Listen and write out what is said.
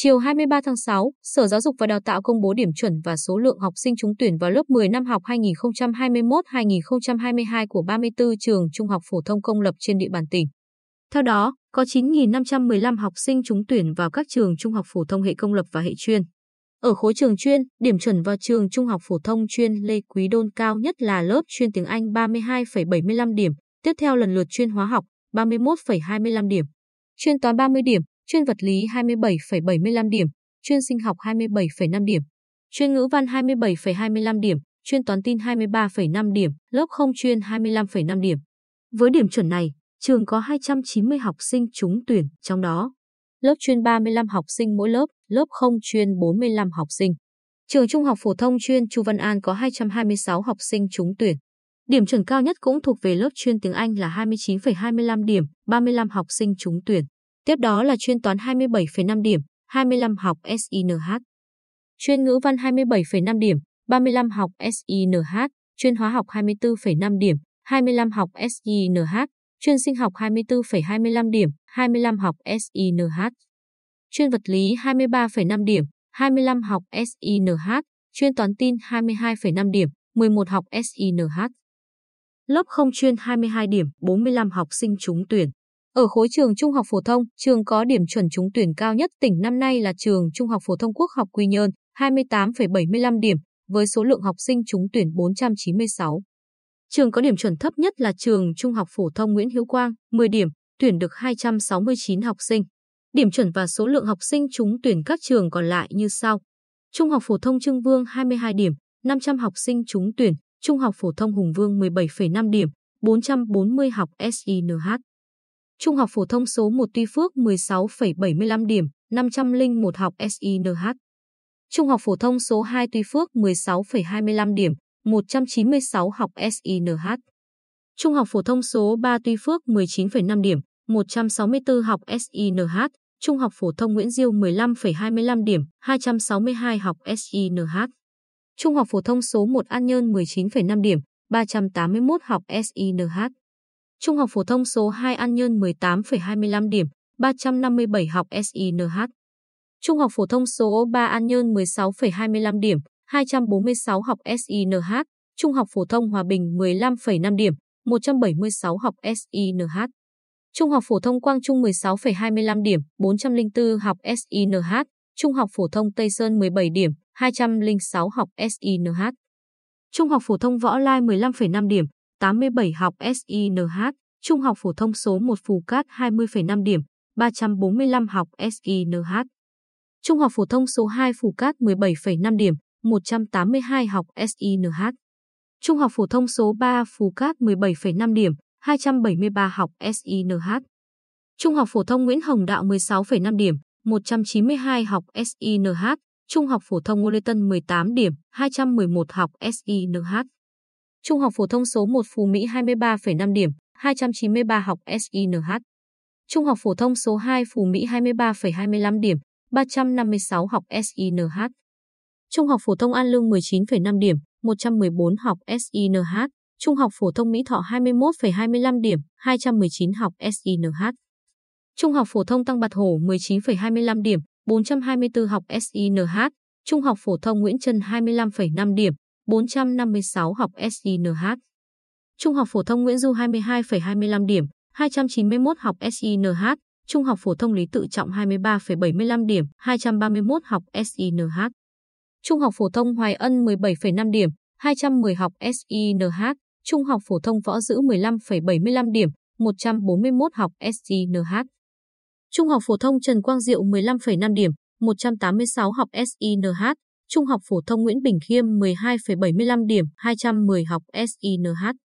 Chiều 23 tháng 6, Sở Giáo dục và Đào tạo công bố điểm chuẩn và số lượng học sinh trúng tuyển vào lớp 10 năm học 2021-2022 của 34 trường trung học phổ thông công lập trên địa bàn tỉnh. Theo đó, có 9.515 học sinh trúng tuyển vào các trường trung học phổ thông hệ công lập và hệ chuyên. Ở khối trường chuyên, điểm chuẩn vào trường trung học phổ thông chuyên Lê Quý Đôn cao nhất là lớp chuyên tiếng Anh 32,75 điểm, tiếp theo lần lượt chuyên hóa học 31,25 điểm, chuyên toán 30 điểm, chuyên vật lý 27,75 điểm, chuyên sinh học 27,5 điểm, chuyên ngữ văn 27,25 điểm, chuyên toán tin 23,5 điểm, lớp không chuyên 25,5 điểm. Với điểm chuẩn này, trường có 290 học sinh trúng tuyển, trong đó lớp chuyên 35 học sinh mỗi lớp, lớp không chuyên 45 học sinh. Trường Trung học phổ thông chuyên Chu Văn An có 226 học sinh trúng tuyển. Điểm chuẩn cao nhất cũng thuộc về lớp chuyên tiếng Anh là 29,25 điểm, 35 học sinh trúng tuyển. Tiếp đó là chuyên toán 27,5 điểm, 25 học SINH. Chuyên ngữ văn 27,5 điểm, 35 học SINH, chuyên hóa học 24,5 điểm, 25 học SINH, chuyên sinh học 24,25 điểm, 25 học SINH. Chuyên vật lý 23,5 điểm, 25 học SINH, chuyên toán tin 22,5 điểm, 11 học SINH. Lớp không chuyên 22 điểm, 45 học sinh trúng tuyển. Ở khối trường trung học phổ thông, trường có điểm chuẩn trúng tuyển cao nhất tỉnh năm nay là trường Trung học phổ thông Quốc học Quy Nhơn, 28,75 điểm, với số lượng học sinh trúng tuyển 496. Trường có điểm chuẩn thấp nhất là trường Trung học phổ thông Nguyễn Hữu Quang, 10 điểm, tuyển được 269 học sinh. Điểm chuẩn và số lượng học sinh trúng tuyển các trường còn lại như sau. Trung học phổ thông Trưng Vương 22 điểm, 500 học sinh trúng tuyển, Trung học phổ thông Hùng Vương 17,5 điểm, 440 học SINH. Trung học phổ thông số 1 Tuy Phước 16,75 điểm, 501 học SINH. Trung học phổ thông số 2 Tuy Phước 16,25 điểm, 196 học SINH. Trung học phổ thông số 3 Tuy Phước 19,5 điểm, 164 học SINH. Trung học phổ thông Nguyễn Diêu 15,25 điểm, 262 học SINH. Trung học phổ thông số 1 An Nhơn 19,5 điểm, 381 học SINH. Trung học phổ thông số 2 An Nhơn 18,25 điểm, 357 học SINH. Trung học phổ thông số 3 An Nhơn 16,25 điểm, 246 học SINH. Trung học phổ thông Hòa Bình 15,5 điểm, 176 học SINH. Trung học phổ thông Quang Trung 16,25 điểm, 404 học SINH. Trung học phổ thông Tây Sơn 17 điểm, 206 học SINH. Trung học phổ thông Võ Lai 15,5 điểm, 87 học SINH, Trung học phổ thông số 1 Phù Cát 20,5 điểm, 345 học SINH. Trung học phổ thông số 2 Phù Cát 17,5 điểm, 182 học SINH. Trung học phổ thông số 3 Phù Cát 17,5 điểm, 273 học SINH. Trung học phổ thông Nguyễn Hồng Đạo 16,5 điểm, 192 học SINH. Trung học phổ thông Ngô Lê Tân 18 điểm, 211 học SINH. Trung học phổ thông số 1 Phú Mỹ 23,5 điểm, 293 học SINH. Trung học phổ thông số 2 Phú Mỹ 23,25 điểm, 356 học SINH. Trung học phổ thông An Lương 19,5 điểm, 114 học SINH. Trung học phổ thông Mỹ Thọ 21,25 điểm, 219 học SINH. Trung học phổ thông Tăng Bạc Hổ 19,25 điểm, 424 học SINH. Trung học phổ thông Nguyễn Trân 25,5 điểm, 456 học SINH. Trung học phổ thông Nguyễn Du 22,25 điểm, 291 học SINH. Trung học phổ thông Lý Tự Trọng 23,75 điểm, 231 học SINH. Trung học phổ thông Hoài Ân 17,5 điểm, 210 học SINH. Trung học phổ thông Võ Dữ 15,75 điểm, 141 học SINH. Trung học phổ thông Trần Quang Diệu 15,5 điểm, 186 học SINH. Trung học phổ thông Nguyễn Bình Khiêm 12,75 điểm, 210 học SINH.